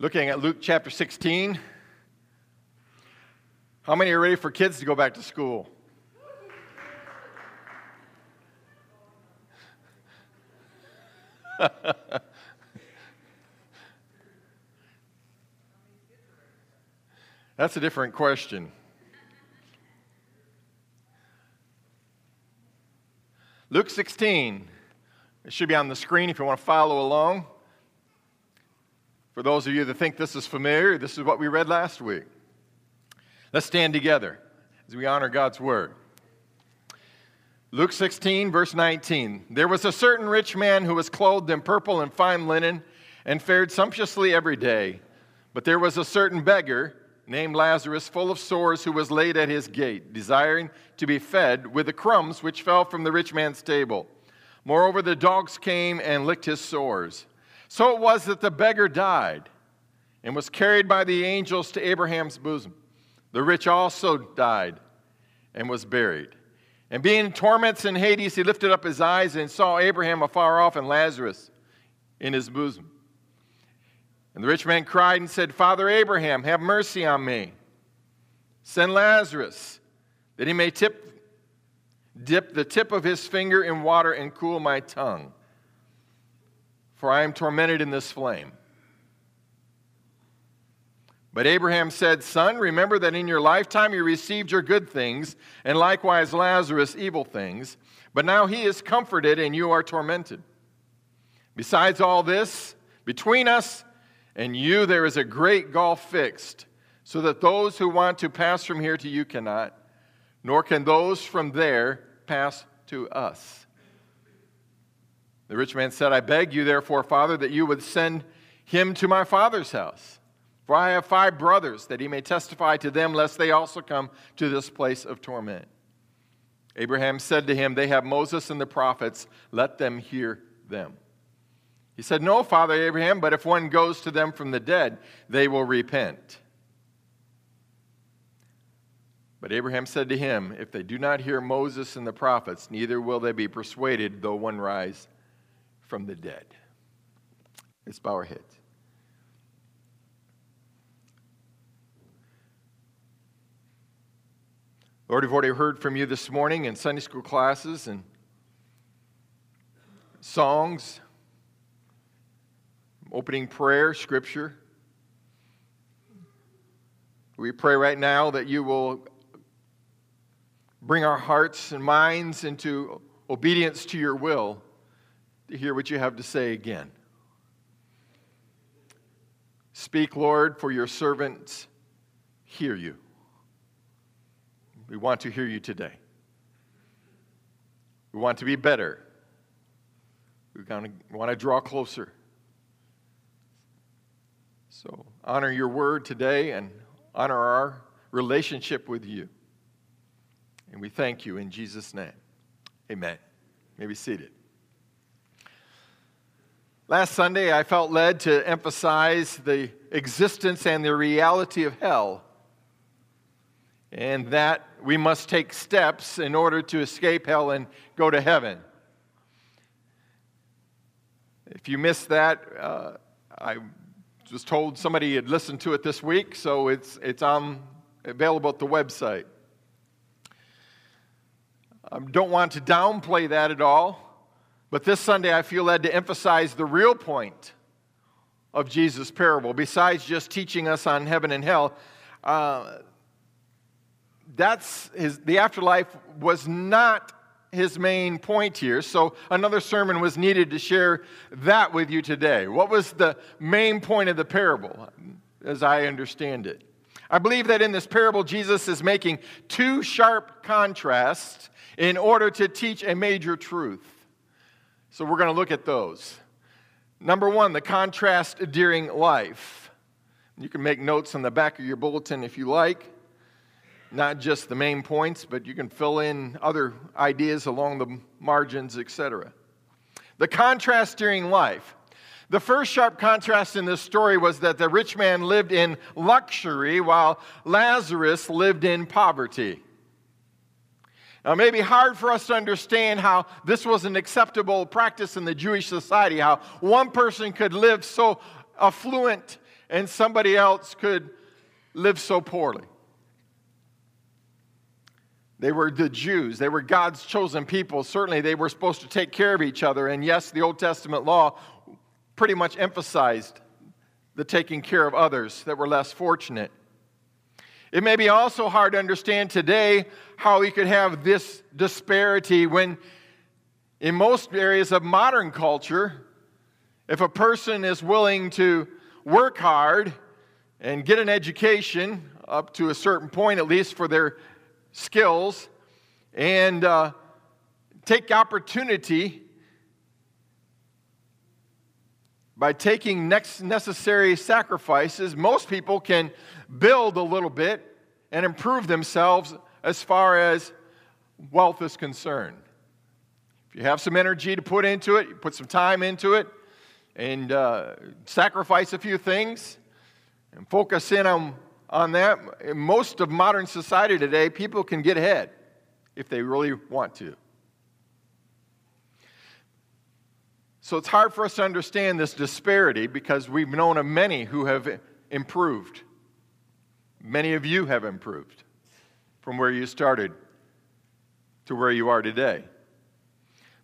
looking at Luke chapter 16. How many are ready for kids to go back to school? That's a different question. Luke 16. It should be on the screen if you want to follow along. For those of you that think this is familiar, this is what we read last week. Let's stand together as we honor God's word. Luke 16, verse 19. There was a certain rich man who was clothed in purple and fine linen and fared sumptuously every day. But there was a certain beggar named Lazarus, full of sores, who was laid at his gate, desiring to be fed with the crumbs which fell from the rich man's table. Moreover, the dogs came and licked his sores. So it was that the beggar died and was carried by the angels to Abraham's bosom. The rich also died and was buried. And being in torments in Hades, he lifted up his eyes and saw Abraham afar off and Lazarus in his bosom. And the rich man cried and said, Father Abraham, have mercy on me. Send Lazarus that he may tip, dip the tip of his finger in water and cool my tongue, for I am tormented in this flame. But Abraham said, Son, remember that in your lifetime you received your good things, and likewise Lazarus evil things, but now he is comforted and you are tormented. Besides all this, between us and you there is a great gulf fixed, so that those who want to pass from here to you cannot, nor can those from there pass to us. The rich man said, I beg you, therefore, Father, that you would send him to my father's house. For I have five brothers, that he may testify to them, lest they also come to this place of torment. Abraham said to him, They have Moses and the prophets, let them hear them. He said, No, Father Abraham, but if one goes to them from the dead, they will repent. But Abraham said to him, If they do not hear Moses and the prophets, neither will they be persuaded, though one rise from the dead. Let's bow our heads. Lord, we've already heard from you this morning in Sunday school classes and songs, opening prayer, scripture. We pray right now that you will bring our hearts and minds into obedience to your will to hear what you have to say again. Speak, Lord, for your servants hear you. We want to hear you today. We want to be better. We want to draw closer. So honor your word today and honor our relationship with you. And we thank you in Jesus' name. Amen. You may be seated. Last Sunday, I felt led to emphasize the existence and the reality of hell and that we must take steps in order to escape hell and go to heaven. If you missed that, uh, I was told somebody had listened to it this week, so it's, it's on, available at the website. I don't want to downplay that at all, but this Sunday I feel led to emphasize the real point of Jesus' parable. Besides just teaching us on heaven and hell, uh, that's his, the afterlife was not his main point here. So another sermon was needed to share that with you today. What was the main point of the parable, as I understand it? I believe that in this parable, Jesus is making two sharp contrasts in order to teach a major truth. So we're going to look at those. Number one, the contrast during life. You can make notes on the back of your bulletin if you like not just the main points, but you can fill in other ideas along the margins, etc. The contrast during life. The first sharp contrast in this story was that the rich man lived in luxury while Lazarus lived in poverty. Uh, now, it may be hard for us to understand how this was an acceptable practice in the Jewish society, how one person could live so affluent and somebody else could live so poorly. They were the Jews. They were God's chosen people. Certainly, they were supposed to take care of each other. And yes, the Old Testament law pretty much emphasized the taking care of others that were less fortunate. It may be also hard to understand today how we could have this disparity when, in most areas of modern culture, if a person is willing to work hard and get an education up to a certain point, at least for their skills, and uh, take opportunity by taking next necessary sacrifices, most people can build a little bit and improve themselves as far as wealth is concerned. If you have some energy to put into it, you put some time into it, and uh, sacrifice a few things and focus in on, on that. In most of modern society today, people can get ahead if they really want to. So it's hard for us to understand this disparity because we've known of many who have improved. Many of you have improved from where you started to where you are today.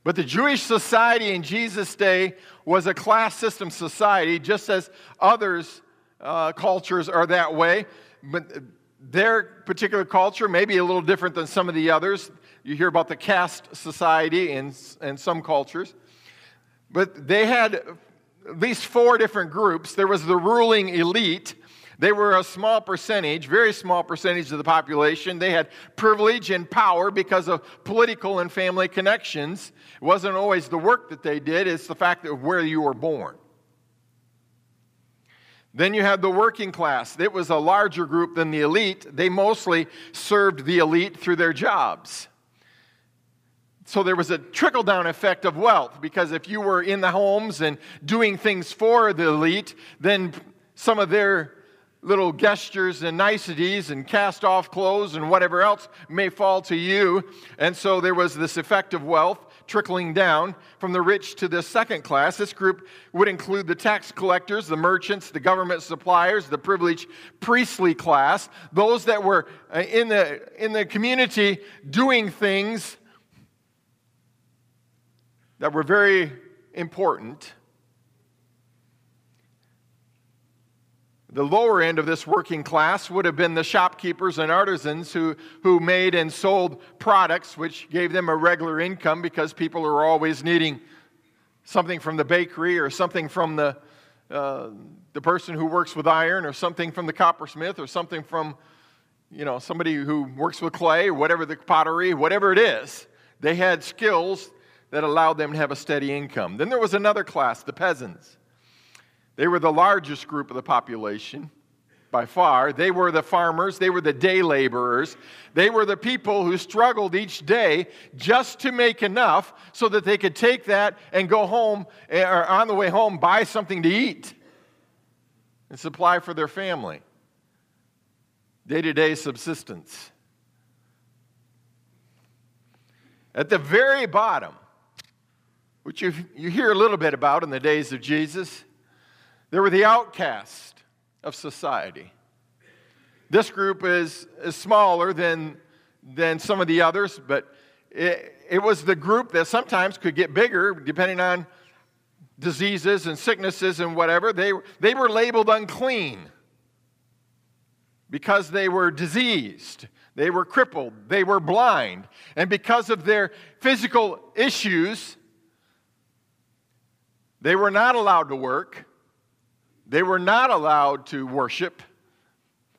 But the Jewish society in Jesus' day was a class system society, just as others' uh, cultures are that way. But their particular culture may be a little different than some of the others. You hear about the caste society in, in some cultures. But they had at least four different groups. There was the ruling elite. They were a small percentage, very small percentage of the population. They had privilege and power because of political and family connections. It wasn't always the work that they did, it's the fact of where you were born. Then you had the working class. It was a larger group than the elite. They mostly served the elite through their jobs. So there was a trickle down effect of wealth because if you were in the homes and doing things for the elite, then some of their little gestures and niceties and cast off clothes and whatever else may fall to you. And so there was this effect of wealth trickling down from the rich to the second class. This group would include the tax collectors, the merchants, the government suppliers, the privileged priestly class, those that were uh, in the, in the community doing things that were very important. The lower end of this working class would have been the shopkeepers and artisans who, who made and sold products, which gave them a regular income because people are always needing something from the bakery or something from the, uh, the person who works with iron or something from the coppersmith or something from you know somebody who works with clay or whatever the pottery whatever it is they had skills that allowed them to have a steady income. Then there was another class, the peasants. They were the largest group of the population by far. They were the farmers, they were the day laborers, they were the people who struggled each day just to make enough so that they could take that and go home, eh, or on the way home, buy something to eat and supply for their family. Day to day subsistence. At the very bottom, which you, you hear a little bit about in the days of Jesus. They were the outcast of society. This group is, is smaller than, than some of the others, but it, it was the group that sometimes could get bigger depending on diseases and sicknesses and whatever. They, they were labeled unclean because they were diseased, they were crippled, they were blind. And because of their physical issues, they were not allowed to work. They were not allowed to worship.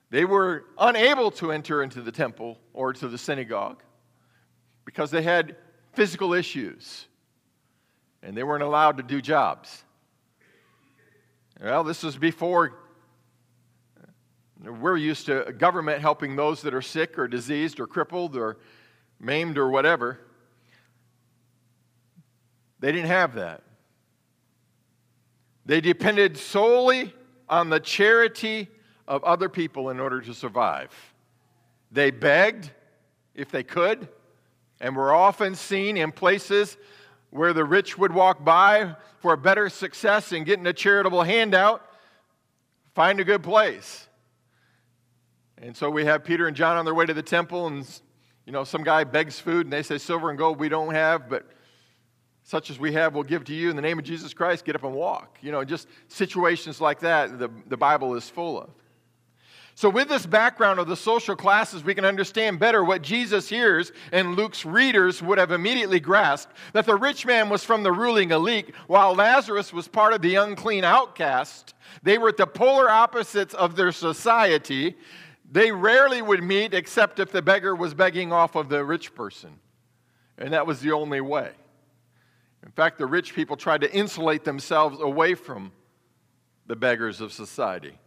They were unable to enter into the temple or to the synagogue because they had physical issues and they weren't allowed to do jobs. Well, this was before we're used to government helping those that are sick or diseased or crippled or maimed or whatever. They didn't have that. They depended solely on the charity of other people in order to survive. They begged if they could, and were often seen in places where the rich would walk by for a better success in getting a charitable handout. find a good place. And so we have Peter and John on their way to the temple, and you know, some guy begs food, and they say, Silver and gold we don't have, but such as we have, we'll give to you in the name of Jesus Christ. Get up and walk. You know, just situations like that, the, the Bible is full of. So, with this background of the social classes, we can understand better what Jesus hears and Luke's readers would have immediately grasped that the rich man was from the ruling elite, while Lazarus was part of the unclean outcast. They were at the polar opposites of their society. They rarely would meet except if the beggar was begging off of the rich person. And that was the only way. In fact, the rich people tried to insulate themselves away from the beggars of society.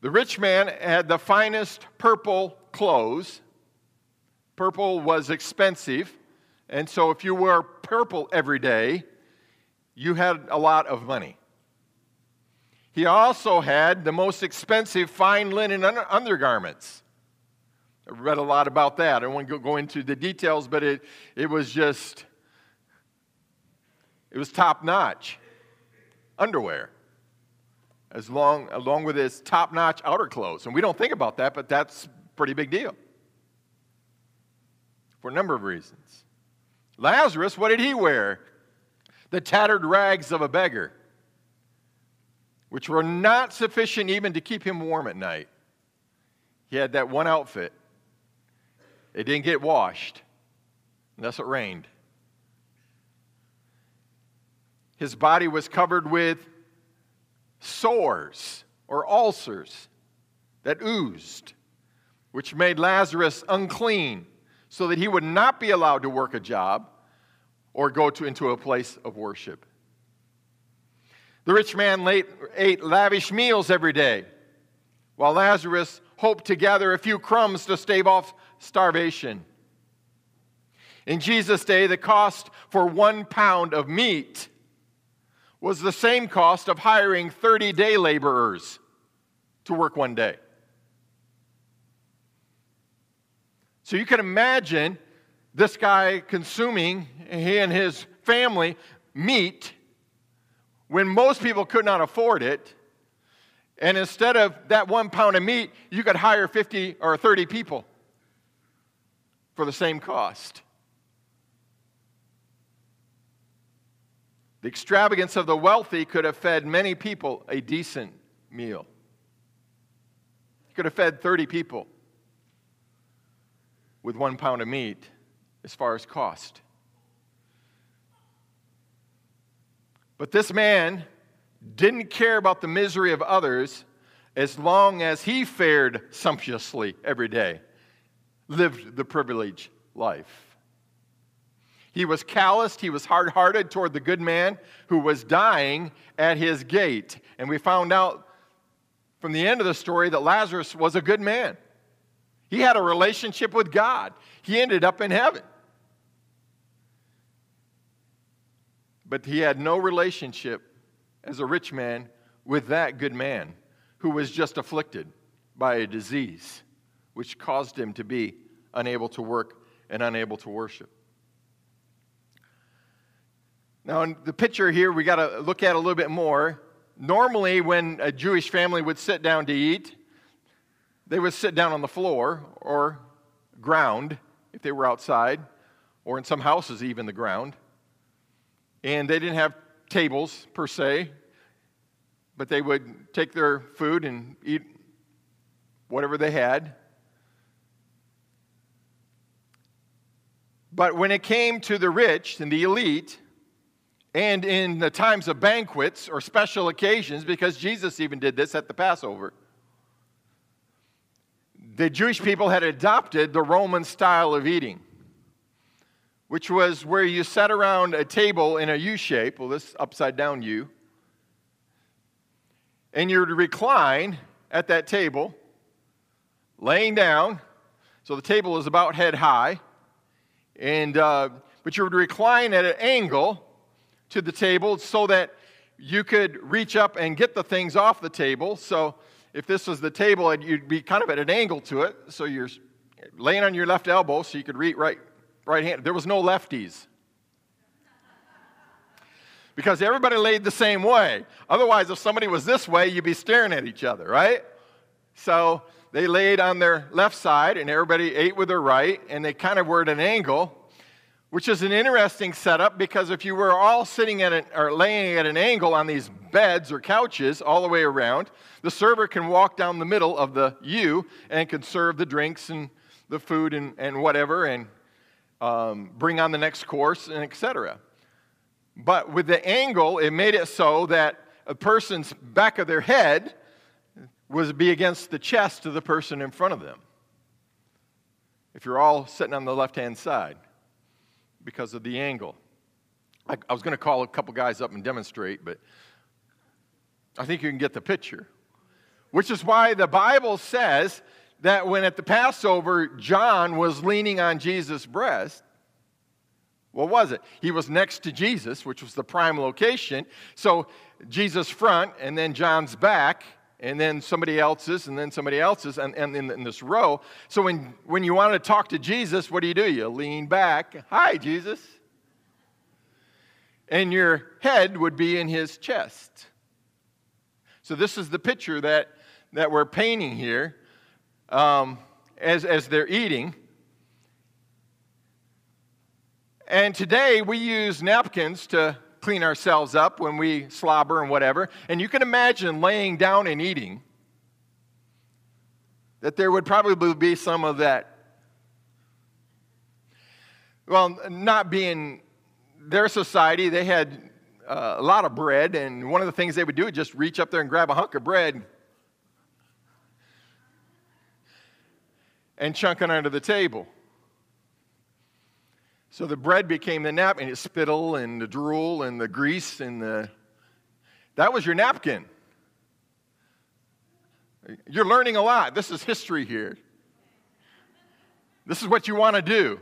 The rich man had the finest purple clothes. Purple was expensive, and so if you wore purple every day, you had a lot of money. He also had the most expensive fine linen undergarments. Read a lot about that. I to go into the details, but it, it was just, it was top notch underwear as long, along with his top notch outer clothes. And we don't think about that, but that's pretty big deal for a number of reasons. Lazarus, what did he wear? The tattered rags of a beggar, which were not sufficient even to keep him warm at night. He had that one outfit. It didn't get washed unless it rained. His body was covered with sores or ulcers that oozed, which made Lazarus unclean so that he would not be allowed to work a job or go to, into a place of worship. The rich man late, ate lavish meals every day, while Lazarus hoped to gather a few crumbs to stave off starvation. In Jesus' day, the cost for one pound of meat was the same cost of hiring 30 day laborers to work one day. So you can imagine this guy consuming, he and his family, meat when most people could not afford it. And instead of that one pound of meat, you could hire 50 or 30 people for the same cost. The extravagance of the wealthy could have fed many people a decent meal. He could have fed 30 people with one pound of meat as far as cost. But this man didn't care about the misery of others as long as he fared sumptuously every day, lived the privileged life. He was calloused, he was hard hearted toward the good man who was dying at his gate. And we found out from the end of the story that Lazarus was a good man. He had a relationship with God, he ended up in heaven. But he had no relationship as a rich man with that good man who was just afflicted by a disease which caused him to be unable to work and unable to worship. Now, in the picture here, we got to look at a little bit more. Normally, when a Jewish family would sit down to eat, they would sit down on the floor or ground if they were outside, or in some houses, even the ground. And they didn't have tables per se, but they would take their food and eat whatever they had. But when it came to the rich and the elite, and in the times of banquets or special occasions, because Jesus even did this at the Passover, the Jewish people had adopted the Roman style of eating, which was where you sat around a table in a U shape, well, this upside down U, and you would recline at that table, laying down. So the table is about head high, and uh, but you would recline at an angle to the table so that you could reach up and get the things off the table. So if this was the table, you'd be kind of at an angle to it. So you're laying on your left elbow so you could reach right, right hand. There was no lefties. because everybody laid the same way. Otherwise, if somebody was this way, you'd be staring at each other, right? So they laid on their left side, and everybody ate with their right, and they kind of were at an angle, which is an interesting setup because if you were all sitting at an, or laying at an angle on these beds or couches all the way around, the server can walk down the middle of the U and can serve the drinks and the food and, and whatever, and um, bring on the next course, and etc. But with the angle, it made it so that a person's back of their head was be against the chest of the person in front of them. If you're all sitting on the left hand side because of the angle. I, I was going to call a couple guys up and demonstrate, but I think you can get the picture. Which is why the Bible says that when at the Passover, John was leaning on Jesus' breast, what was it? He was next to Jesus, which was the prime location. So Jesus' front, and then John's back, and then somebody else's, and then somebody else's, and, and in, in, this row. So when, when you want to talk to Jesus, what do you do? You lean back. Hi, Jesus. And your head would be in his chest. So this is the picture that, that we're painting here um, as, as they're eating. And today we use napkins to clean ourselves up when we slobber and whatever. And you can imagine laying down and eating that there would probably be some of that. Well, not being their society, they had uh, a lot of bread, and one of the things they would do is just reach up there and grab a hunk of bread and chunk it under the table. So the bread became the napkin, the spittle and the drool and the grease and the. That was your napkin. You're learning a lot. This is history here. This is what you want to do.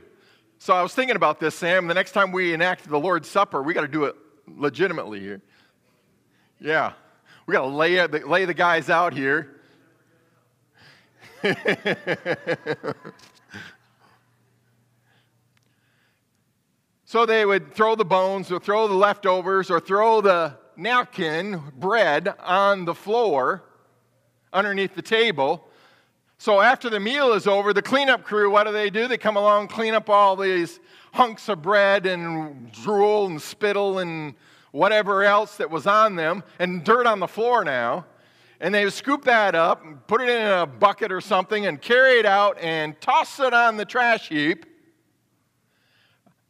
So I was thinking about this, Sam. The next time we enact the Lord's Supper, we got to do it legitimately here. Yeah. We got to lay, lay the guys out here. So they would throw the bones or throw the leftovers or throw the napkin, bread, on the floor underneath the table. So after the meal is over, the cleanup crew, what do they do? They come along, clean up all these hunks of bread and drool and spittle and whatever else that was on them, and dirt on the floor now. And they scoop that up, and put it in a bucket or something, and carry it out and toss it on the trash heap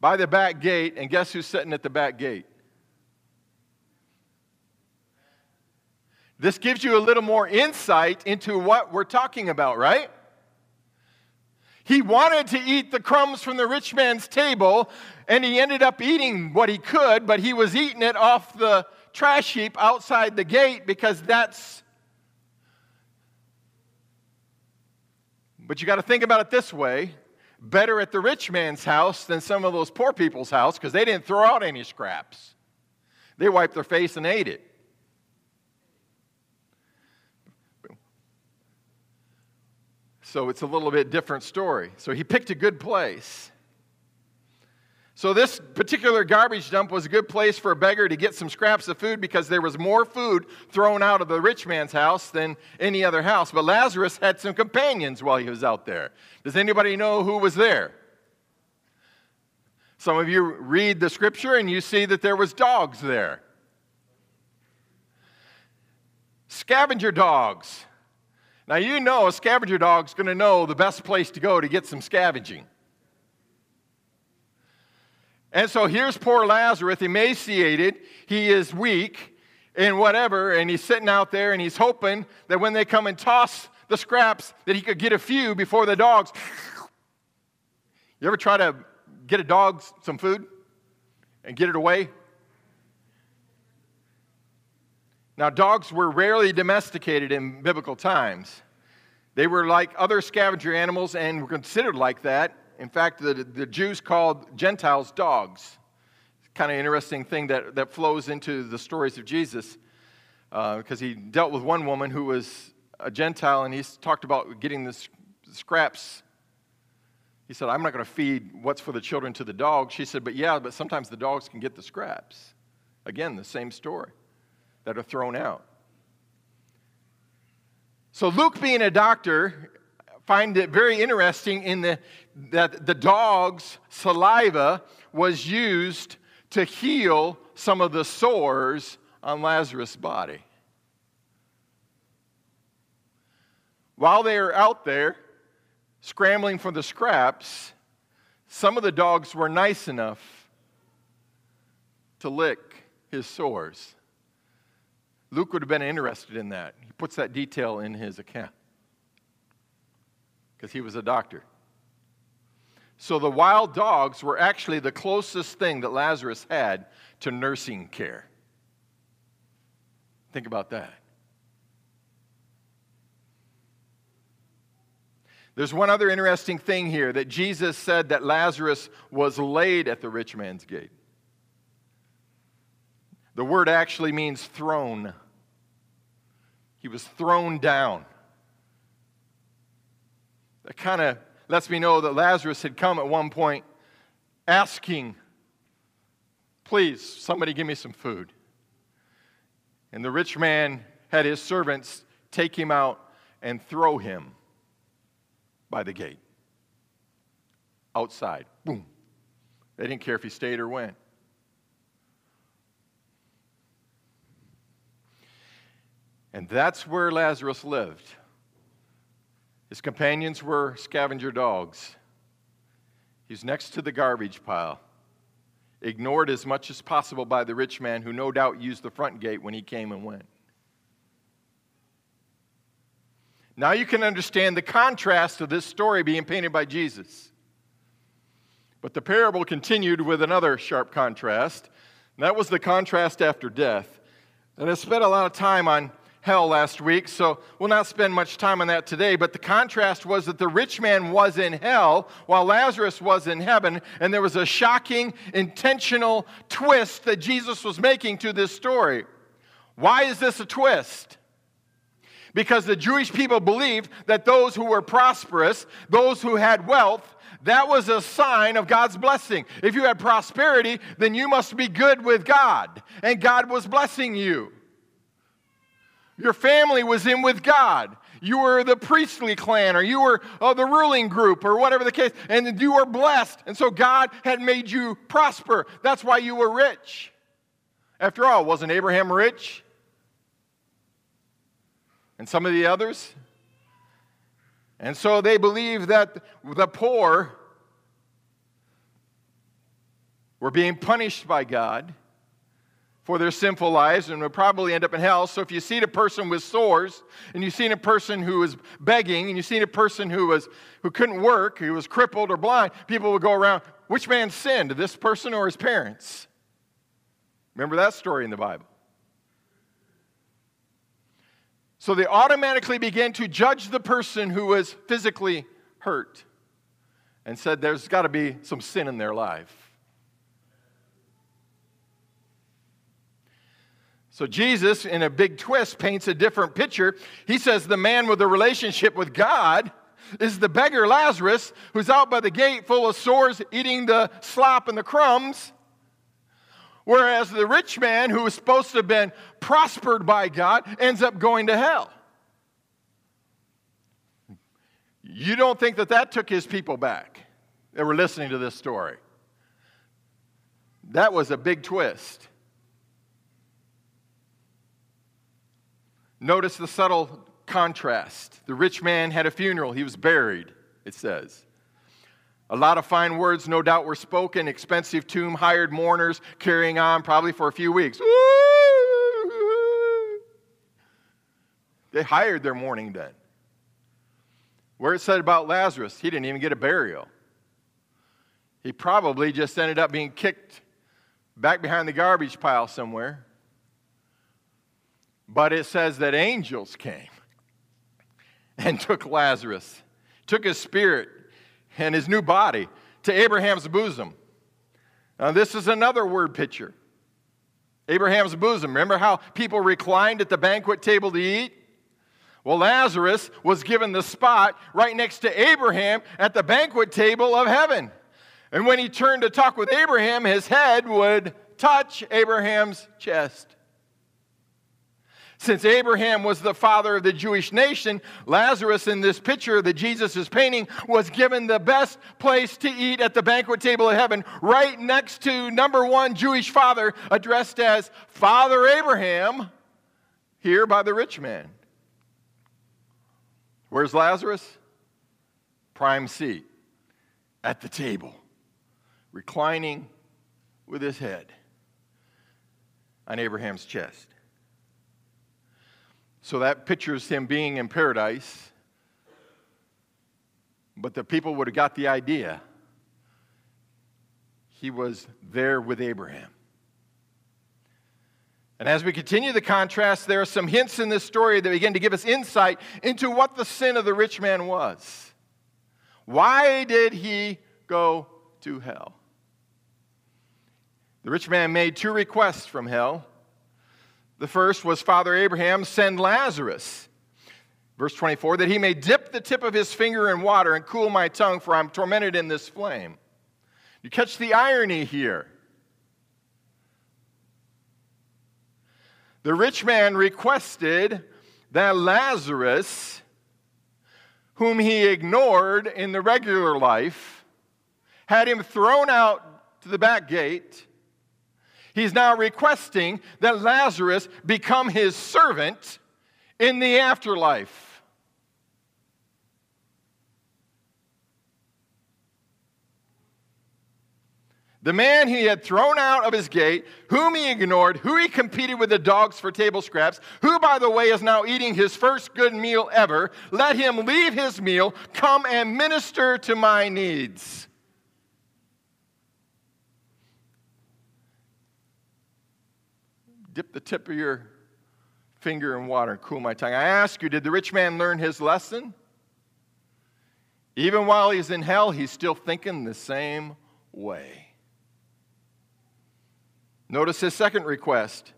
by the back gate, and guess who's sitting at the back gate? This gives you a little more insight into what we're talking about, right? He wanted to eat the crumbs from the rich man's table, and he ended up eating what he could, but he was eating it off the trash heap outside the gate because that's. But you got to think about it this way better at the rich man's house than some of those poor people's house because they didn't throw out any scraps. They wiped their face and ate it. So it's a little bit different story. So he picked a good place. So, this particular garbage dump was a good place for a beggar to get some scraps of food because there was more food thrown out of the rich man's house than any other house. But Lazarus had some companions while he was out there. Does anybody know who was there? Some of you read the scripture and you see that there was dogs there. Scavenger dogs. Now you know a scavenger dog's going to know the best place to go to get some scavenging. And so here's poor Lazarus, emaciated. He is weak and whatever, and he's sitting out there and he's hoping that when they come and toss the scraps, that he could get a few before the dogs. You ever try to get a dog some food and get it away? Now, dogs were rarely domesticated in biblical times. They were like other scavenger animals and were considered like that in fact, the, the Jews called Gentiles dogs. Kind of interesting thing that, that flows into the stories of Jesus because uh, he dealt with one woman who was a Gentile and he talked about getting the scraps. He said, I'm not going to feed what's for the children to the dogs. She said, But yeah, but sometimes the dogs can get the scraps. Again, the same story that are thrown out. So, Luke, being a doctor, find it very interesting in the, that the dog's saliva was used to heal some of the sores on Lazarus' body. While they are out there scrambling for the scraps, some of the dogs were nice enough to lick his sores. Luke would have been interested in that. He puts that detail in his account because he was a doctor. So the wild dogs were actually the closest thing that Lazarus had to nursing care. Think about that. There's one other interesting thing here that Jesus said that Lazarus was laid at the rich man's gate. The word actually means thrown. He was thrown down. That kind of lets me know that Lazarus had come at one point asking, Please, somebody give me some food. And the rich man had his servants take him out and throw him by the gate. Outside. Boom. They didn't care if he stayed or went. And that's where Lazarus lived. His companions were scavenger dogs. He's next to the garbage pile, ignored as much as possible by the rich man who no doubt used the front gate when he came and went. Now you can understand the contrast of this story being painted by Jesus. But the parable continued with another sharp contrast, and that was the contrast after death. And I spent a lot of time on hell last week, so we'll not spend much time on that today. But the contrast was that the rich man was in hell while Lazarus was in heaven, and there was a shocking, intentional twist that Jesus was making to this story. Why is this a twist? Because the Jewish people believed that those who were prosperous, those who had wealth, that was a sign of God's blessing. If you had prosperity, then you must be good with God, and God was blessing you. Your family was in with God. You were the priestly clan, or you were uh, the ruling group, or whatever the case, and you were blessed. And so God had made you prosper. That's why you were rich. After all, wasn't Abraham rich? And some of the others? And so they believe that the poor were being punished by God for their sinful lives and would probably end up in hell. So if you see a person with sores and you've seen a person who was begging and you've seen a person who was who couldn't work, who was crippled or blind, people would go around, which man sinned, this person or his parents? Remember that story in the Bible. So they automatically began to judge the person who was physically hurt and said there's got to be some sin in their life. So Jesus, in a big twist, paints a different picture. He says the man with a relationship with God is the beggar Lazarus who's out by the gate full of sores eating the slop and the crumbs. Whereas the rich man who was supposed to have been prospered by God ends up going to hell. You don't think that that took his people back that were listening to this story? That was a big twist. Notice the subtle contrast. The rich man had a funeral, he was buried, it says. A lot of fine words, no doubt, were spoken. Expensive tomb, hired mourners, carrying on probably for a few weeks. They hired their mourning then. Where it said about Lazarus, he didn't even get a burial. He probably just ended up being kicked back behind the garbage pile somewhere. But it says that angels came and took Lazarus, took his spirit and his new body to Abraham's bosom. Now, this is another word picture. Abraham's bosom. Remember how people reclined at the banquet table to eat? Well, Lazarus was given the spot right next to Abraham at the banquet table of heaven. And when he turned to talk with Abraham, his head would touch Abraham's chest. Since Abraham was the father of the Jewish nation, Lazarus in this picture that Jesus is painting was given the best place to eat at the banquet table of heaven, right next to number one Jewish father, addressed as Father Abraham, here by the rich man. Where's Lazarus? Prime seat at the table, reclining with his head on Abraham's chest. So that pictures him being in paradise. But the people would have got the idea. He was there with Abraham. And as we continue the contrast, there are some hints in this story that begin to give us insight into what the sin of the rich man was. Why did he go to hell? The rich man made two requests from hell. The first was Father Abraham, send Lazarus. Verse 24, that he may dip the tip of his finger in water and cool my tongue, for I'm tormented in this flame. You catch the irony here. The rich man requested that Lazarus, whom he ignored in the regular life, had him thrown out to the back gate He's now requesting that Lazarus become his servant in the afterlife. The man he had thrown out of his gate, whom he ignored, who he competed with the dogs for table scraps, who, by the way, is now eating his first good meal ever, let him leave his meal, come and minister to my needs. Dip the tip of your finger in water and cool my tongue. I ask you, did the rich man learn his lesson? Even while he's in hell, he's still thinking the same way. Notice his second request.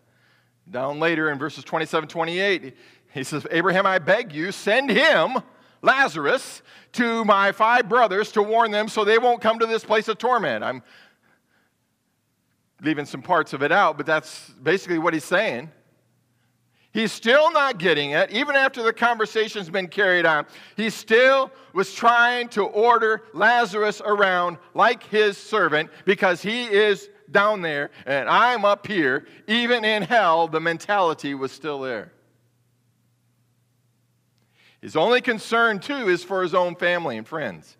Down later in verses 27 28, he says, Abraham, I beg you, send him, Lazarus, to my five brothers to warn them so they won't come to this place of torment. I'm leaving some parts of it out, but that's basically what he's saying. He's still not getting it, even after the conversation's been carried on. He still was trying to order Lazarus around like his servant because he is down there and I'm up here. Even in hell, the mentality was still there. His only concern, too, is for his own family and friends.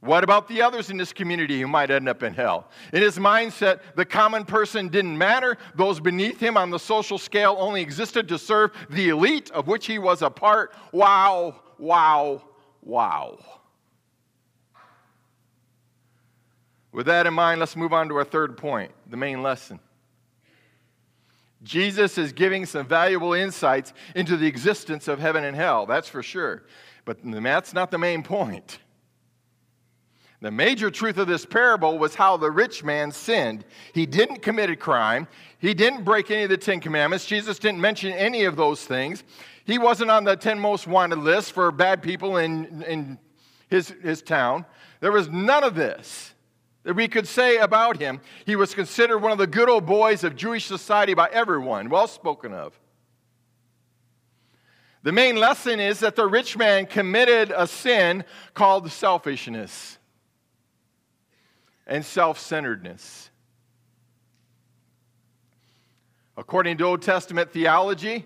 What about the others in this community who might end up in hell? In his mindset, the common person didn't matter. Those beneath him on the social scale only existed to serve the elite of which he was a part. Wow, wow, wow. With that in mind, let's move on to our third point, the main lesson. Jesus is giving some valuable insights into the existence of heaven and hell, that's for sure. But that's not the main point. The major truth of this parable was how the rich man sinned. He didn't commit a crime. He didn't break any of the Ten Commandments. Jesus didn't mention any of those things. He wasn't on the 10 most wanted list for bad people in, in his, his town. There was none of this that we could say about him. He was considered one of the good old boys of Jewish society by everyone, well spoken of. The main lesson is that the rich man committed a sin called selfishness and self centeredness. According to Old Testament theology,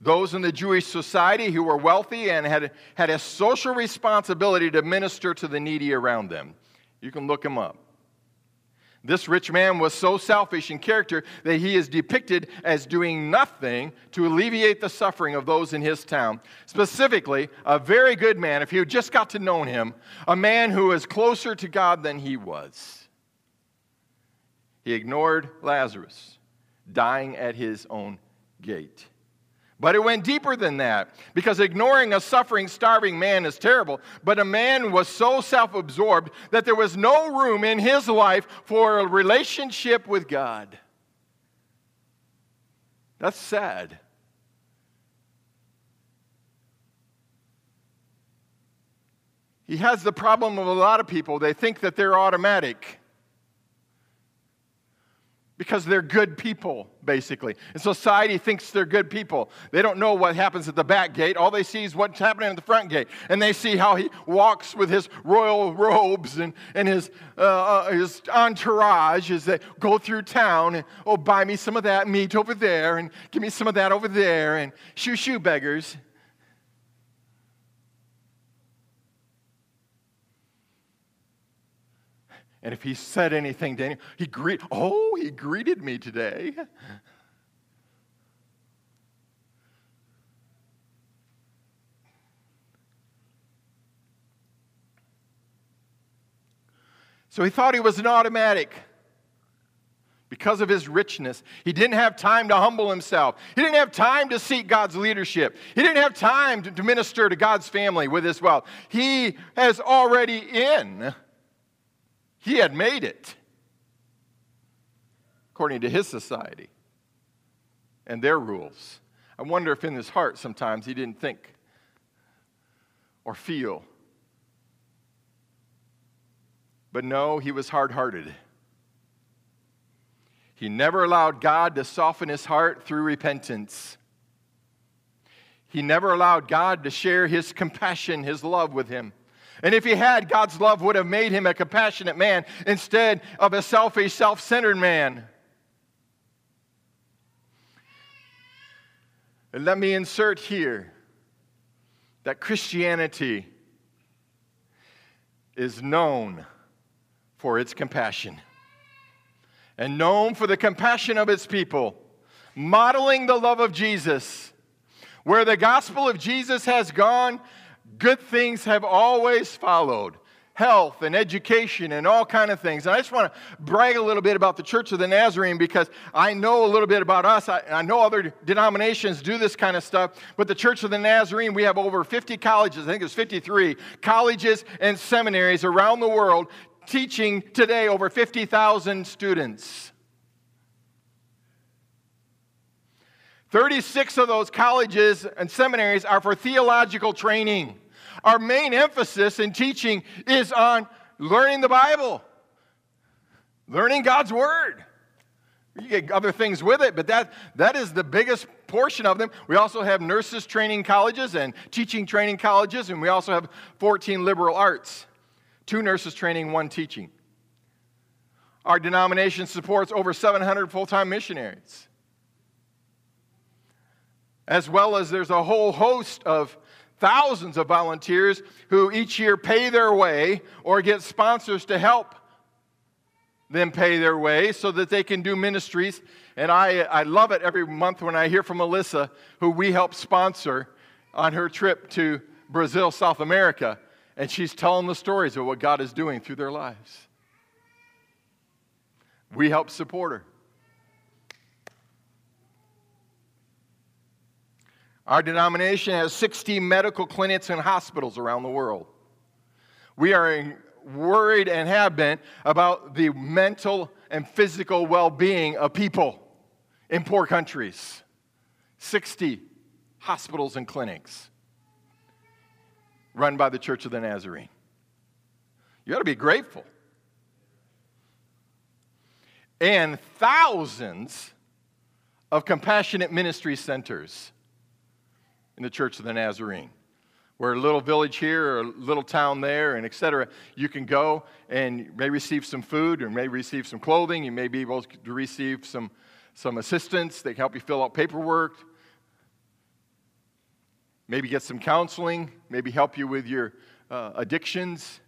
those in the Jewish society who were wealthy and had, had a social responsibility to minister to the needy around them. You can look them up. This rich man was so selfish in character that he is depicted as doing nothing to alleviate the suffering of those in his town. Specifically, a very good man, if you had just got to know him, a man who was closer to God than he was. He ignored Lazarus, dying at his own gate. But it went deeper than that because ignoring a suffering, starving man is terrible. But a man was so self absorbed that there was no room in his life for a relationship with God. That's sad. He has the problem of a lot of people. They think that they're automatic. Because they're good people, basically. And society thinks they're good people. They don't know what happens at the back gate. All they see is what's happening at the front gate. And they see how he walks with his royal robes and, and his, uh, uh, his entourage as they go through town. And, oh, buy me some of that meat over there, and give me some of that over there, and shoo shoo beggars. And if he said anything to anyone, he greet, oh, he greeted me today. So he thought he was an automatic because of his richness. He didn't have time to humble himself. He didn't have time to seek God's leadership. He didn't have time to, to minister to God's family with his wealth. He has already in he had made it, according to his society and their rules. I wonder if in his heart sometimes he didn't think or feel. But no, he was hard hearted. He never allowed God to soften his heart through repentance. He never allowed God to share his compassion, his love with him. And if he had, God's love would have made him a compassionate man instead of a selfish, self centered man. And let me insert here that Christianity is known for its compassion and known for the compassion of its people, modeling the love of Jesus. Where the gospel of Jesus has gone, good things have always followed. Health and education and all kind of things. And i just want to brag a little bit about the church of the nazarene because i know a little bit about us. I, I, know other denominations do this kind of stuff but the church of the nazarene we have over 50 colleges. I think it's 53 colleges and seminaries around the world teaching today over 50000 students 36 of those colleges and seminaries are for theological training. Our main emphasis in teaching is on learning the Bible, learning God's Word. You get other things with it, but that, that is the biggest portion of them. We also have nurses training colleges and teaching training colleges, and we also have 14 liberal arts two nurses training, one teaching. Our denomination supports over 700 full time missionaries as well as there's a whole host of thousands of volunteers who each year pay their way or get sponsors to help them pay their way so that they can do ministries. And I, I love it every month when I hear from Melissa, who we help sponsor on her trip to Brazil, South America, and she's telling the stories of what God is doing through their lives. We help support her. Our denomination has 60 medical clinics and hospitals around the world. We are worried and have been about the mental and physical well being of people in poor countries. 60 hospitals and clinics run by the Church of the Nazarene. You ought to be grateful. And thousands of compassionate ministry centers in the Church of the Nazarene. We're a little village here or a little town there, and etc. You can go and you may receive some food, or may receive some clothing. You may be able to receive some, some assistance. They can help you fill out paperwork. Maybe get some counseling. Maybe help you with your uh, addictions.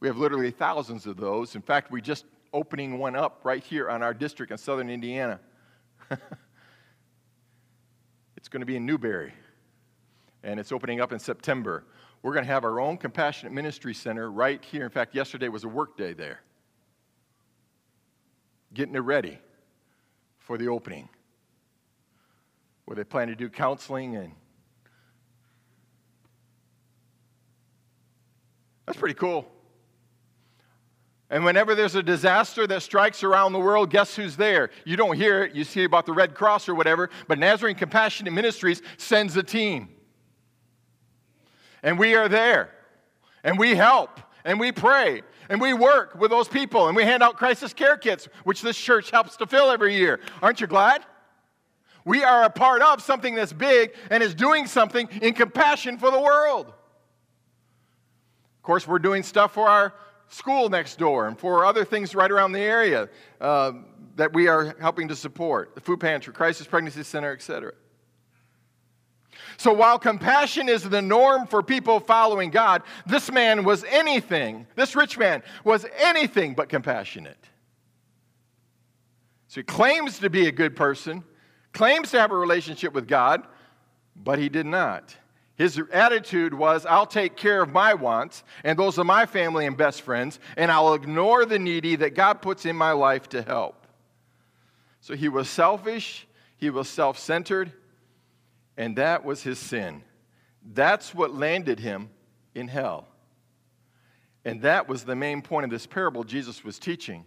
We have literally thousands of those. In fact, we're just opening one up right here on our district in southern Indiana. It's going to be in Newberry, and it's opening up in September. We're going to have our own compassionate ministry center right here. In fact, yesterday was a work day there, getting it ready for the opening, where they plan to do counseling and that's pretty cool. And whenever there's a disaster that strikes around the world, guess who's there? You don't hear it. You see about the Red Cross or whatever, but Nazarene Compassionate Ministries sends a team. And we are there. And we help. and we pray and we work with those people and we hand out crisis care kits, which this church helps to fill every year. Aren't you glad? We are a part of something that's big and is doing something in compassion for the world. Of course, we're doing stuff for our school next door and for other things right around the area uh, that we are helping to support the food pantry, crisis pregnancy center, etc. So while compassion is the norm for people following God, this man was anything, this rich man was anything but compassionate. So he claims to be a good person, claims to have a relationship with God, but he did not. His attitude was, I'll take care of my wants and those of my family and best friends, and I'll ignore the needy that God puts in my life to help. So he was selfish, he was self centered, and that was his sin. That's what landed him in hell. And that was the main point of this parable Jesus was teaching.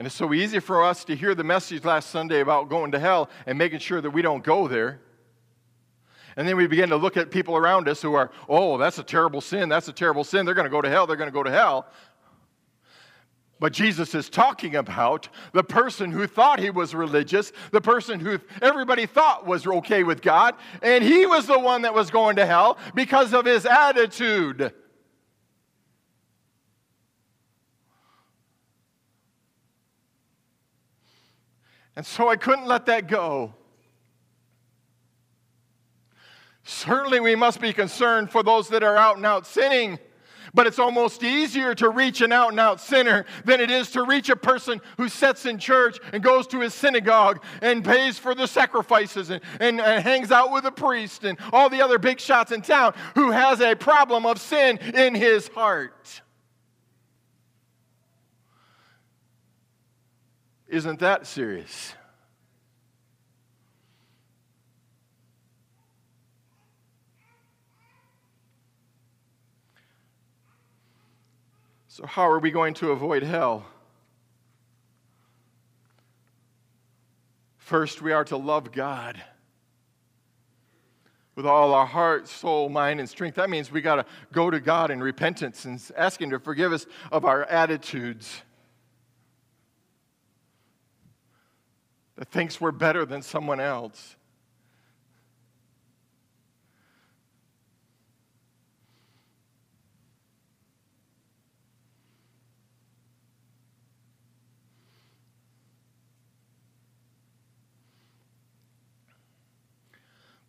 And it's so easy for us to hear the message last Sunday about going to hell and making sure that we don't go there. And then we begin to look at people around us who are, oh, that's a terrible sin. That's a terrible sin. They're going to go to hell. They're going to go to hell. But Jesus is talking about the person who thought he was religious, the person who everybody thought was okay with God, and he was the one that was going to hell because of his attitude. And so I couldn't let that go. Certainly, we must be concerned for those that are out and out sinning. But it's almost easier to reach an out and out sinner than it is to reach a person who sits in church and goes to his synagogue and pays for the sacrifices and, and, and hangs out with a priest and all the other big shots in town who has a problem of sin in his heart. Isn't that serious? So, how are we going to avoid hell? First, we are to love God with all our heart, soul, mind, and strength. That means we got to go to God in repentance and ask Him to forgive us of our attitudes. That thinks we're better than someone else.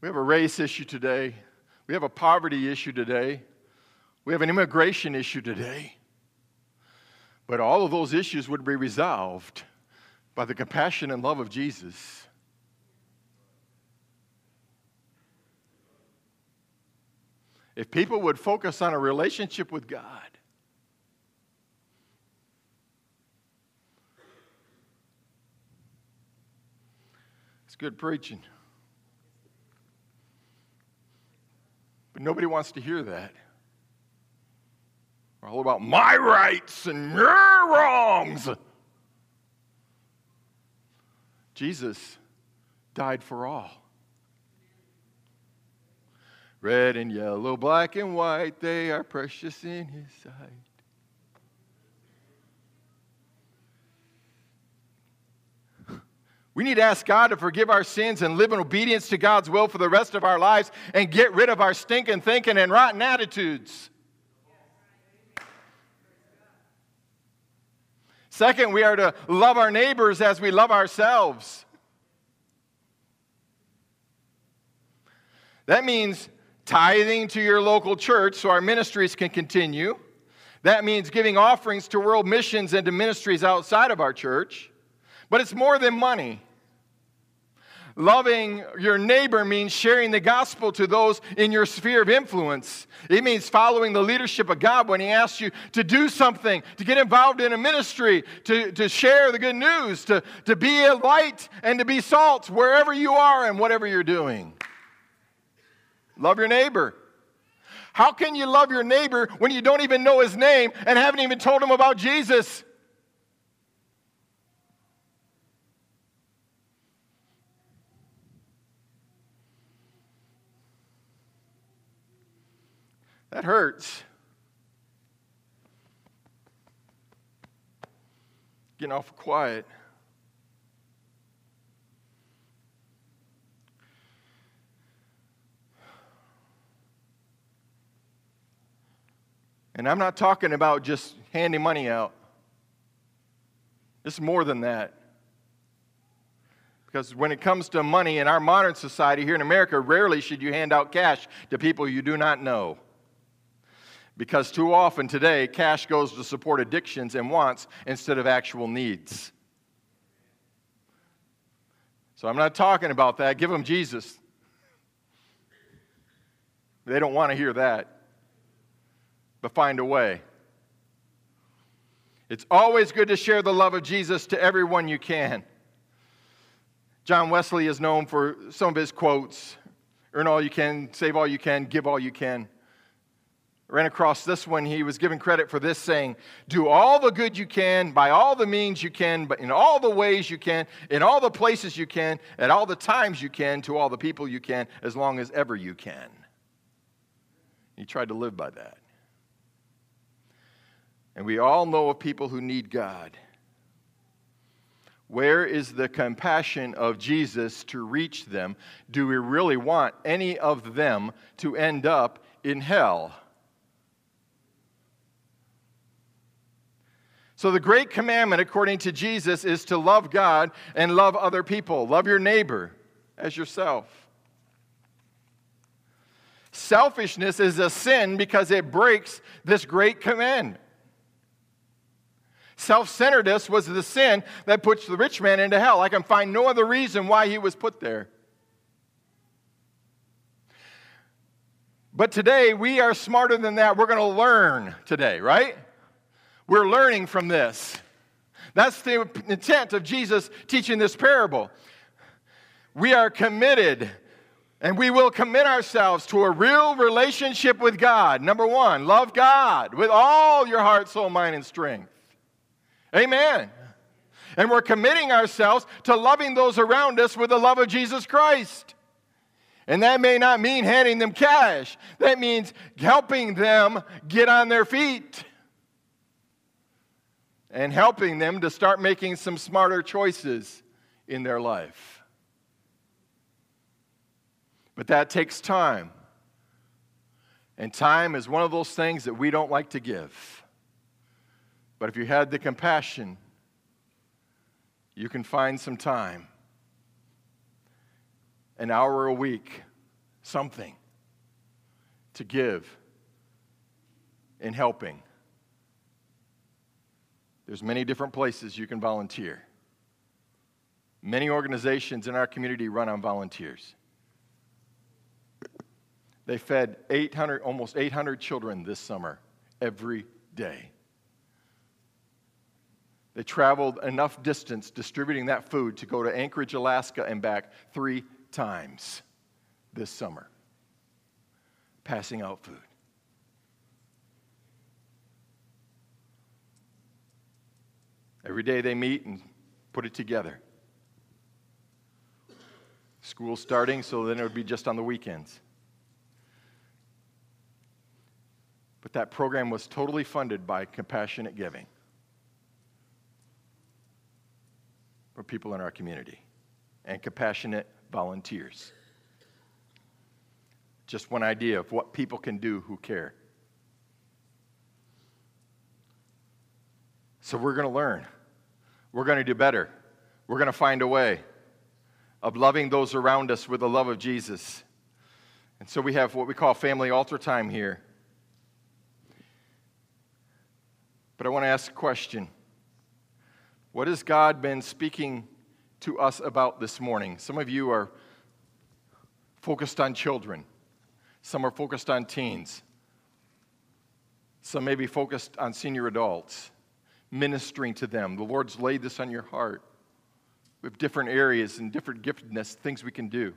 We have a race issue today. We have a poverty issue today. We have an immigration issue today. But all of those issues would be resolved by the compassion and love of Jesus. If people would focus on a relationship with God, it's good preaching. But nobody wants to hear that. We're all about my rights and your wrongs. Jesus died for all. Red and yellow, black and white, they are precious in his sight. We need to ask God to forgive our sins and live in obedience to God's will for the rest of our lives and get rid of our stinking thinking and rotten attitudes. Second, we are to love our neighbors as we love ourselves. That means tithing to your local church so our ministries can continue. That means giving offerings to world missions and to ministries outside of our church. But it's more than money. Loving your neighbor means sharing the gospel to those in your sphere of influence. It means following the leadership of God when He asks you to do something, to get involved in a ministry, to, to share the good news, to, to be a light and to be salt wherever you are and whatever you're doing. Love your neighbor. How can you love your neighbor when you don't even know his name and haven't even told him about Jesus? That hurts. Getting off quiet. And I'm not talking about just handing money out. It's more than that. Because when it comes to money in our modern society here in America, rarely should you hand out cash to people you do not know. Because too often today, cash goes to support addictions and wants instead of actual needs. So I'm not talking about that. Give them Jesus. They don't want to hear that but find a way. It's always good to share the love of Jesus to everyone you can. John Wesley is known for some of his quotes earn all you can, save all you can, give all you can. Ran across this one. He was given credit for this saying, Do all the good you can, by all the means you can, but in all the ways you can, in all the places you can, at all the times you can, to all the people you can, as long as ever you can. He tried to live by that. And we all know of people who need God. Where is the compassion of Jesus to reach them? Do we really want any of them to end up in hell? So, the great commandment, according to Jesus, is to love God and love other people. Love your neighbor as yourself. Selfishness is a sin because it breaks this great commandment. Self centeredness was the sin that puts the rich man into hell. I can find no other reason why he was put there. But today, we are smarter than that. We're going to learn today, right? We're learning from this. That's the intent of Jesus teaching this parable. We are committed and we will commit ourselves to a real relationship with God. Number one, love God with all your heart, soul, mind, and strength. Amen. And we're committing ourselves to loving those around us with the love of Jesus Christ. And that may not mean handing them cash, that means helping them get on their feet and helping them to start making some smarter choices in their life. But that takes time. And time is one of those things that we don't like to give. But if you had the compassion, you can find some time, an hour a week, something to give in helping. There's many different places you can volunteer. Many organizations in our community run on volunteers. They fed 800, almost 800 children this summer every day. They traveled enough distance distributing that food to go to Anchorage, Alaska, and back three times this summer, passing out food. Every day they meet and put it together. School starting, so then it would be just on the weekends. But that program was totally funded by compassionate giving. for people in our community and compassionate volunteers. Just one idea of what people can do who care. So we're going to learn. We're going to do better. We're going to find a way of loving those around us with the love of Jesus. And so we have what we call family altar time here. But I want to ask a question. What has God been speaking to us about this morning? Some of you are focused on children, some are focused on teens, some may be focused on senior adults, ministering to them. The Lord's laid this on your heart. We have different areas and different giftedness, things we can do.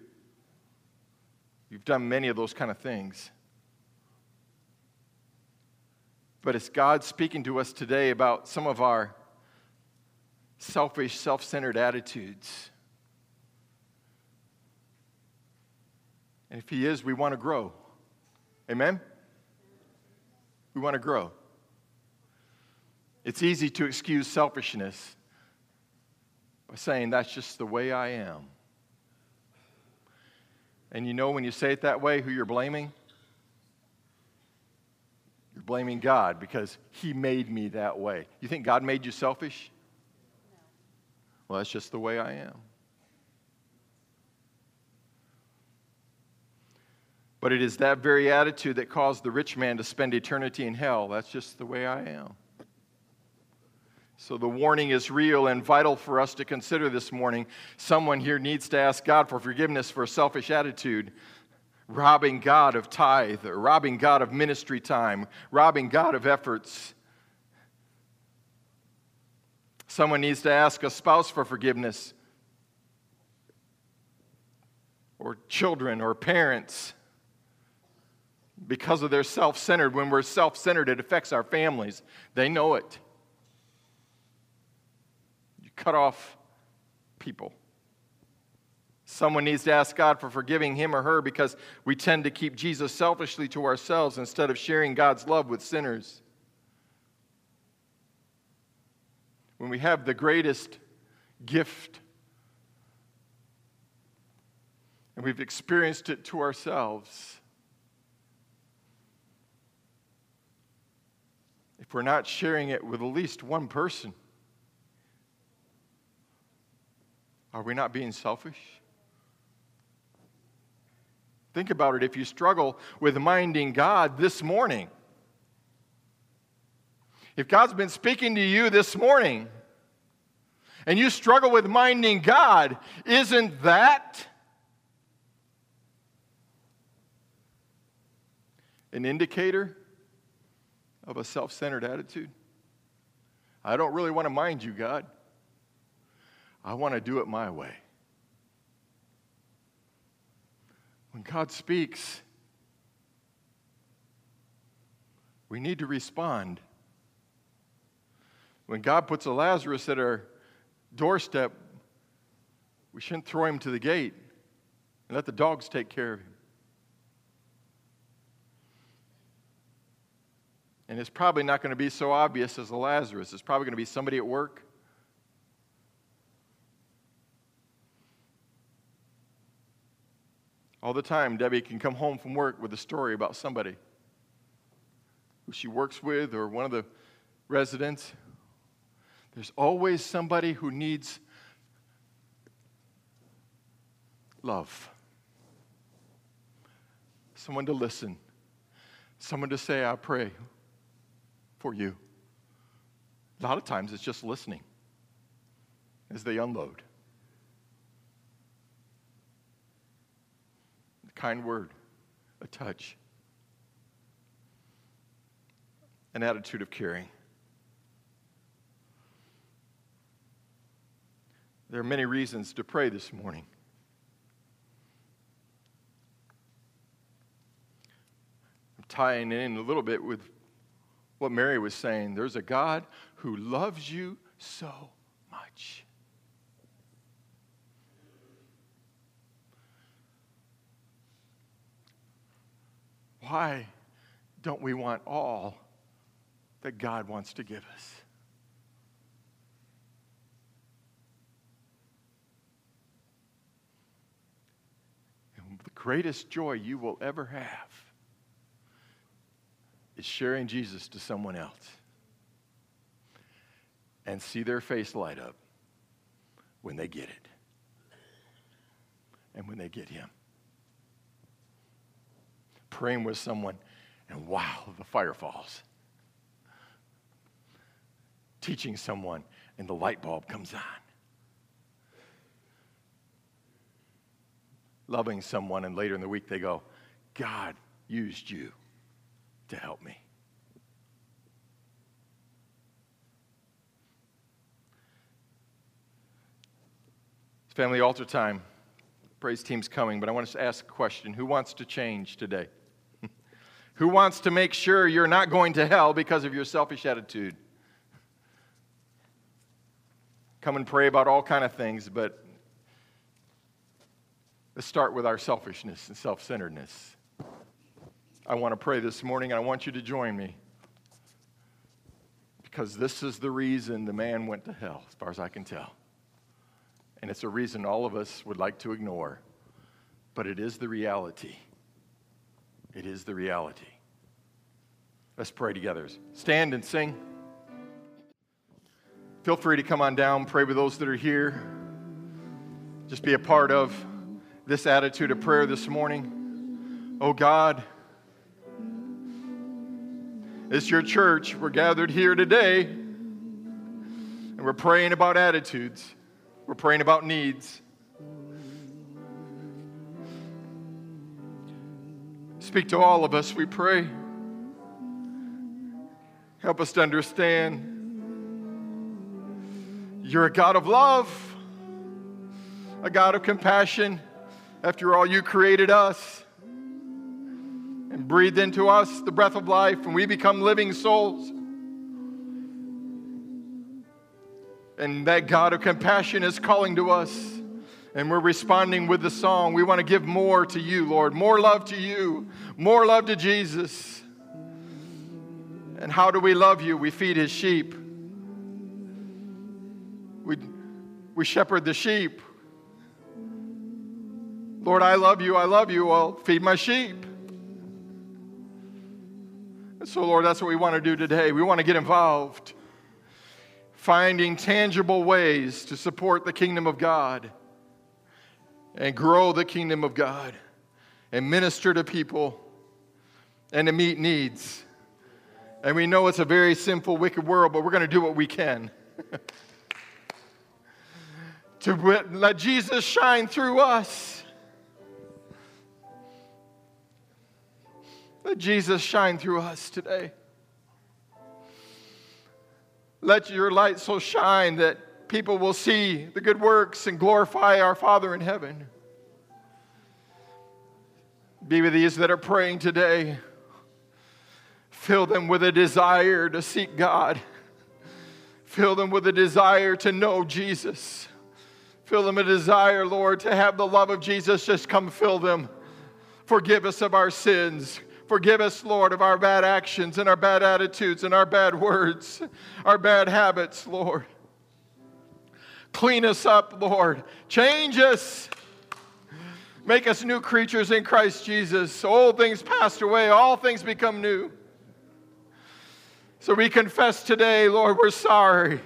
You've done many of those kind of things. But it's God speaking to us today about some of our selfish, self centered attitudes. And if He is, we want to grow. Amen? We want to grow. It's easy to excuse selfishness by saying, That's just the way I am. And you know, when you say it that way, who you're blaming? You're blaming God because He made me that way. You think God made you selfish? No. Well, that's just the way I am. But it is that very attitude that caused the rich man to spend eternity in hell. That's just the way I am. So the warning is real and vital for us to consider this morning. Someone here needs to ask God for forgiveness for a selfish attitude, robbing God of tithe, or robbing God of ministry time, robbing God of efforts. Someone needs to ask a spouse for forgiveness, or children, or parents because of their self centered. When we're self centered, it affects our families. They know it. Cut off people. Someone needs to ask God for forgiving him or her because we tend to keep Jesus selfishly to ourselves instead of sharing God's love with sinners. When we have the greatest gift and we've experienced it to ourselves, if we're not sharing it with at least one person? Are we not being selfish? Think about it. If you struggle with minding God this morning, if God's been speaking to you this morning and you struggle with minding God, isn't that an indicator of a self centered attitude. I don't really want to mind you, God. I want to do it my way. When God speaks, we need to respond. When God puts a Lazarus at our doorstep, we shouldn't throw him to the gate and let the dogs take care of him. And it's probably not going to be so obvious as a Lazarus. It's probably going to be somebody at work. All the time, Debbie can come home from work with a story about somebody who she works with or one of the residents. There's always somebody who needs love, someone to listen, someone to say, I pray for you. A lot of times it's just listening as they unload. Kind word, a touch, an attitude of caring. There are many reasons to pray this morning. I'm tying in a little bit with what Mary was saying. There's a God who loves you so much. Why don't we want all that God wants to give us? And the greatest joy you will ever have is sharing Jesus to someone else and see their face light up when they get it and when they get Him. Praying with someone, and wow, the fire falls. Teaching someone, and the light bulb comes on. Loving someone, and later in the week they go, God used you to help me. Family altar time. Praise team's coming, but I want to ask a question. Who wants to change today? Who wants to make sure you're not going to hell because of your selfish attitude? Come and pray about all kind of things, but let's start with our selfishness and self-centeredness. I want to pray this morning, and I want you to join me. because this is the reason the man went to hell, as far as I can tell. And it's a reason all of us would like to ignore, but it is the reality. It is the reality. Let's pray together. Stand and sing. Feel free to come on down, pray with those that are here. Just be a part of this attitude of prayer this morning. Oh God, it's your church. We're gathered here today, and we're praying about attitudes, we're praying about needs. Speak to all of us, we pray. Help us to understand you're a God of love, a God of compassion. After all, you created us and breathed into us the breath of life, and we become living souls. And that God of compassion is calling to us, and we're responding with the song. We want to give more to you, Lord, more love to you, more love to Jesus. And how do we love you? We feed his sheep. We, we shepherd the sheep. Lord, I love you, I love you. Well, feed my sheep. And so, Lord, that's what we want to do today. We want to get involved, finding tangible ways to support the kingdom of God and grow the kingdom of God and minister to people and to meet needs. And we know it's a very sinful, wicked world, but we're going to do what we can. to let Jesus shine through us. Let Jesus shine through us today. Let your light so shine that people will see the good works and glorify our Father in heaven. Be with these that are praying today. Fill them with a desire to seek God. Fill them with a desire to know Jesus. Fill them a desire, Lord, to have the love of Jesus just come fill them. Forgive us of our sins. Forgive us, Lord, of our bad actions and our bad attitudes and our bad words, our bad habits, Lord. Clean us up, Lord. Change us. Make us new creatures in Christ Jesus. Old things passed away, all things become new. So we confess today, Lord, we're sorry.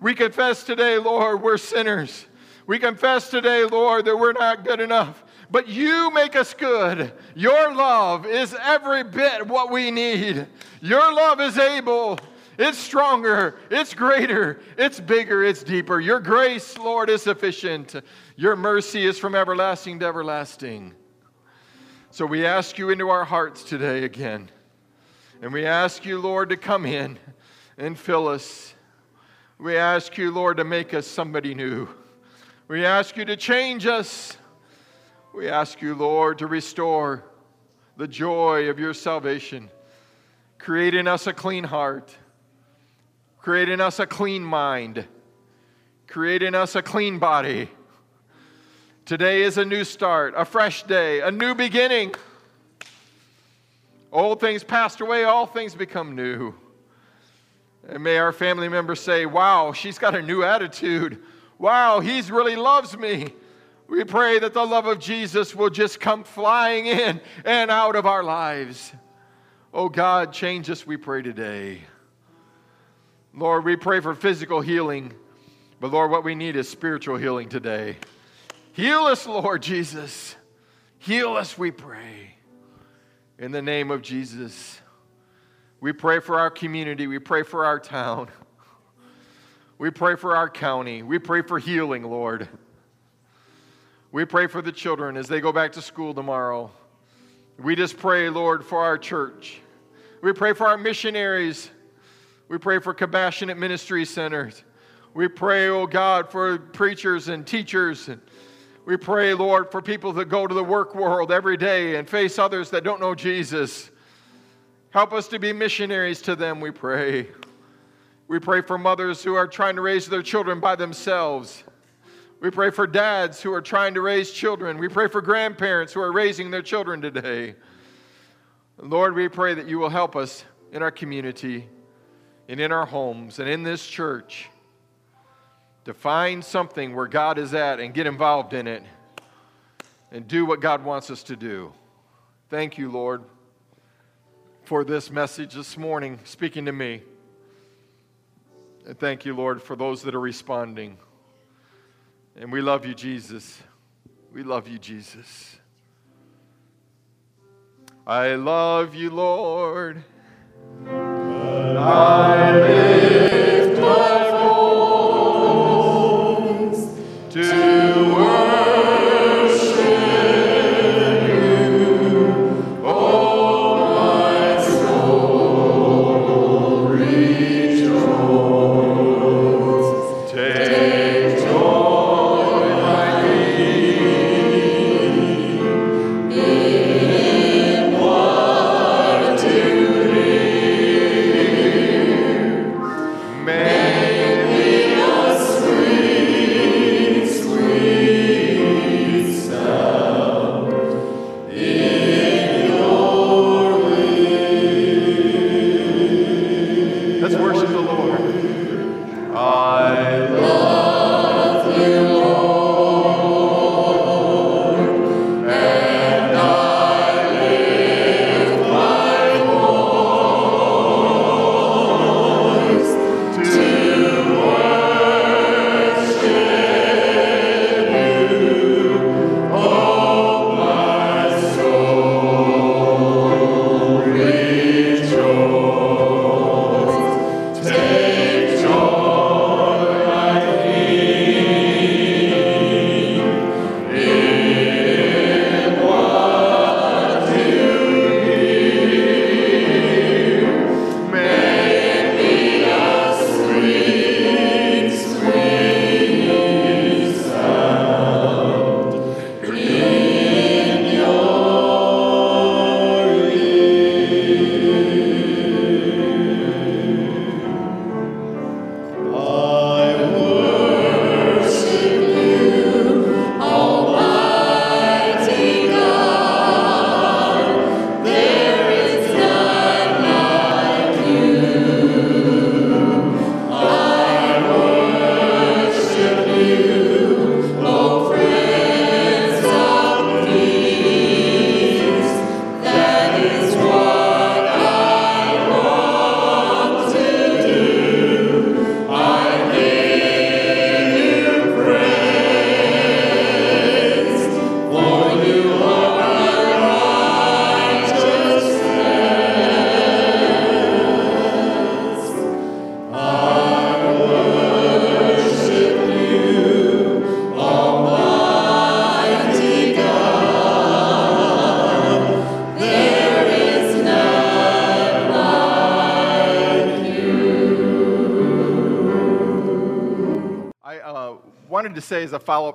We confess today, Lord, we're sinners. We confess today, Lord, that we're not good enough, but you make us good. Your love is every bit what we need. Your love is able. It's stronger, it's greater, it's bigger, it's deeper. Your grace, Lord, is sufficient. Your mercy is from everlasting to everlasting. So we ask you into our hearts today again. And we ask you, Lord, to come in and fill us. We ask you, Lord, to make us somebody new. We ask you to change us. We ask you, Lord, to restore the joy of your salvation. Create in us a clean heart. Create in us a clean mind. Create in us a clean body. Today is a new start, a fresh day, a new beginning. Old things passed away, all things become new. And may our family members say, Wow, she's got a new attitude wow, he's really loves me. We pray that the love of Jesus will just come flying in and out of our lives. Oh God, change us, we pray today. Lord, we pray for physical healing, but Lord, what we need is spiritual healing today. Heal us, Lord Jesus. Heal us, we pray. In the name of Jesus. We pray for our community. We pray for our town. We pray for our county. We pray for healing, Lord. We pray for the children as they go back to school tomorrow. We just pray, Lord, for our church. We pray for our missionaries. We pray for compassionate ministry centers. We pray, oh God, for preachers and teachers. And we pray, Lord, for people that go to the work world every day and face others that don't know Jesus. Help us to be missionaries to them, we pray. We pray for mothers who are trying to raise their children by themselves. We pray for dads who are trying to raise children. We pray for grandparents who are raising their children today. Lord, we pray that you will help us in our community. And in our homes and in this church to find something where God is at and get involved in it and do what God wants us to do. Thank you, Lord, for this message this morning speaking to me. And thank you, Lord, for those that are responding. And we love you, Jesus. We love you, Jesus. I love you, Lord. I lift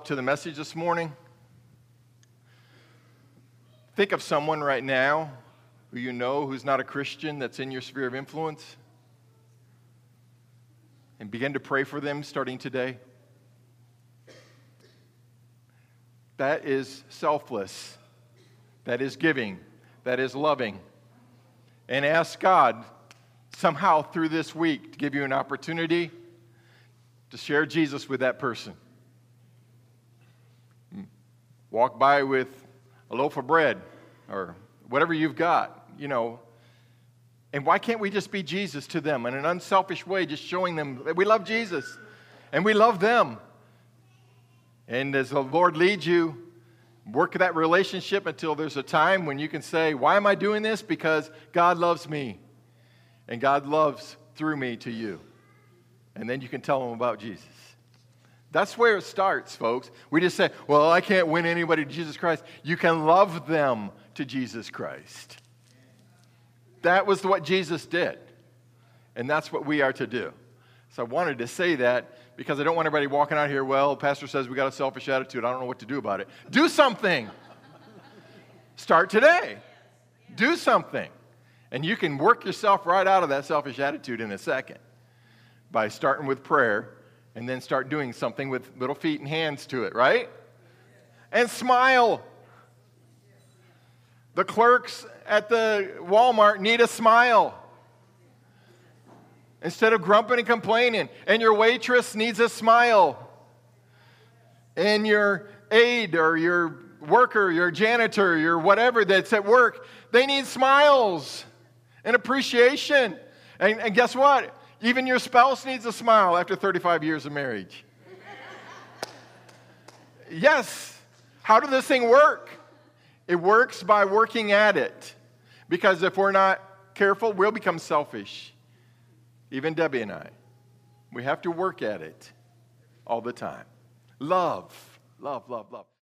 to the message this morning think of someone right now who you know who's not a Christian that's in your sphere of influence and begin to pray for them starting today. That is selfless. That is giving. That is loving. And ask God somehow through this week to give you an opportunity to share Jesus with that person. Walk by with a loaf of bread or whatever you've got, you know. And why can't we just be Jesus to them in an unselfish way, just showing them that we love Jesus and we love them? And as the Lord leads you, work that relationship until there's a time when you can say, Why am I doing this? Because God loves me. And God loves through me to you. And then you can tell them about Jesus. That's where it starts, folks. We just say, Well, I can't win anybody to Jesus Christ. You can love them to Jesus Christ. That was what Jesus did. And that's what we are to do. So I wanted to say that because I don't want everybody walking out here, well, pastor says we got a selfish attitude. I don't know what to do about it. Do something. Start today. Do something. And you can work yourself right out of that selfish attitude in a second by starting with prayer and then start doing something with little feet and hands to it, right? And smile. The clerks at the Walmart need a smile. instead of grumping and complaining. And your waitress needs a smile. And your aide or your worker, your janitor, your whatever that's at work, they need smiles and appreciation. And, and guess what? Even your spouse needs a smile after 35 years of marriage. yes. How does this thing work? It works by working at it. Because if we're not careful, we'll become selfish. Even Debbie and I. We have to work at it all the time. Love, love, love, love.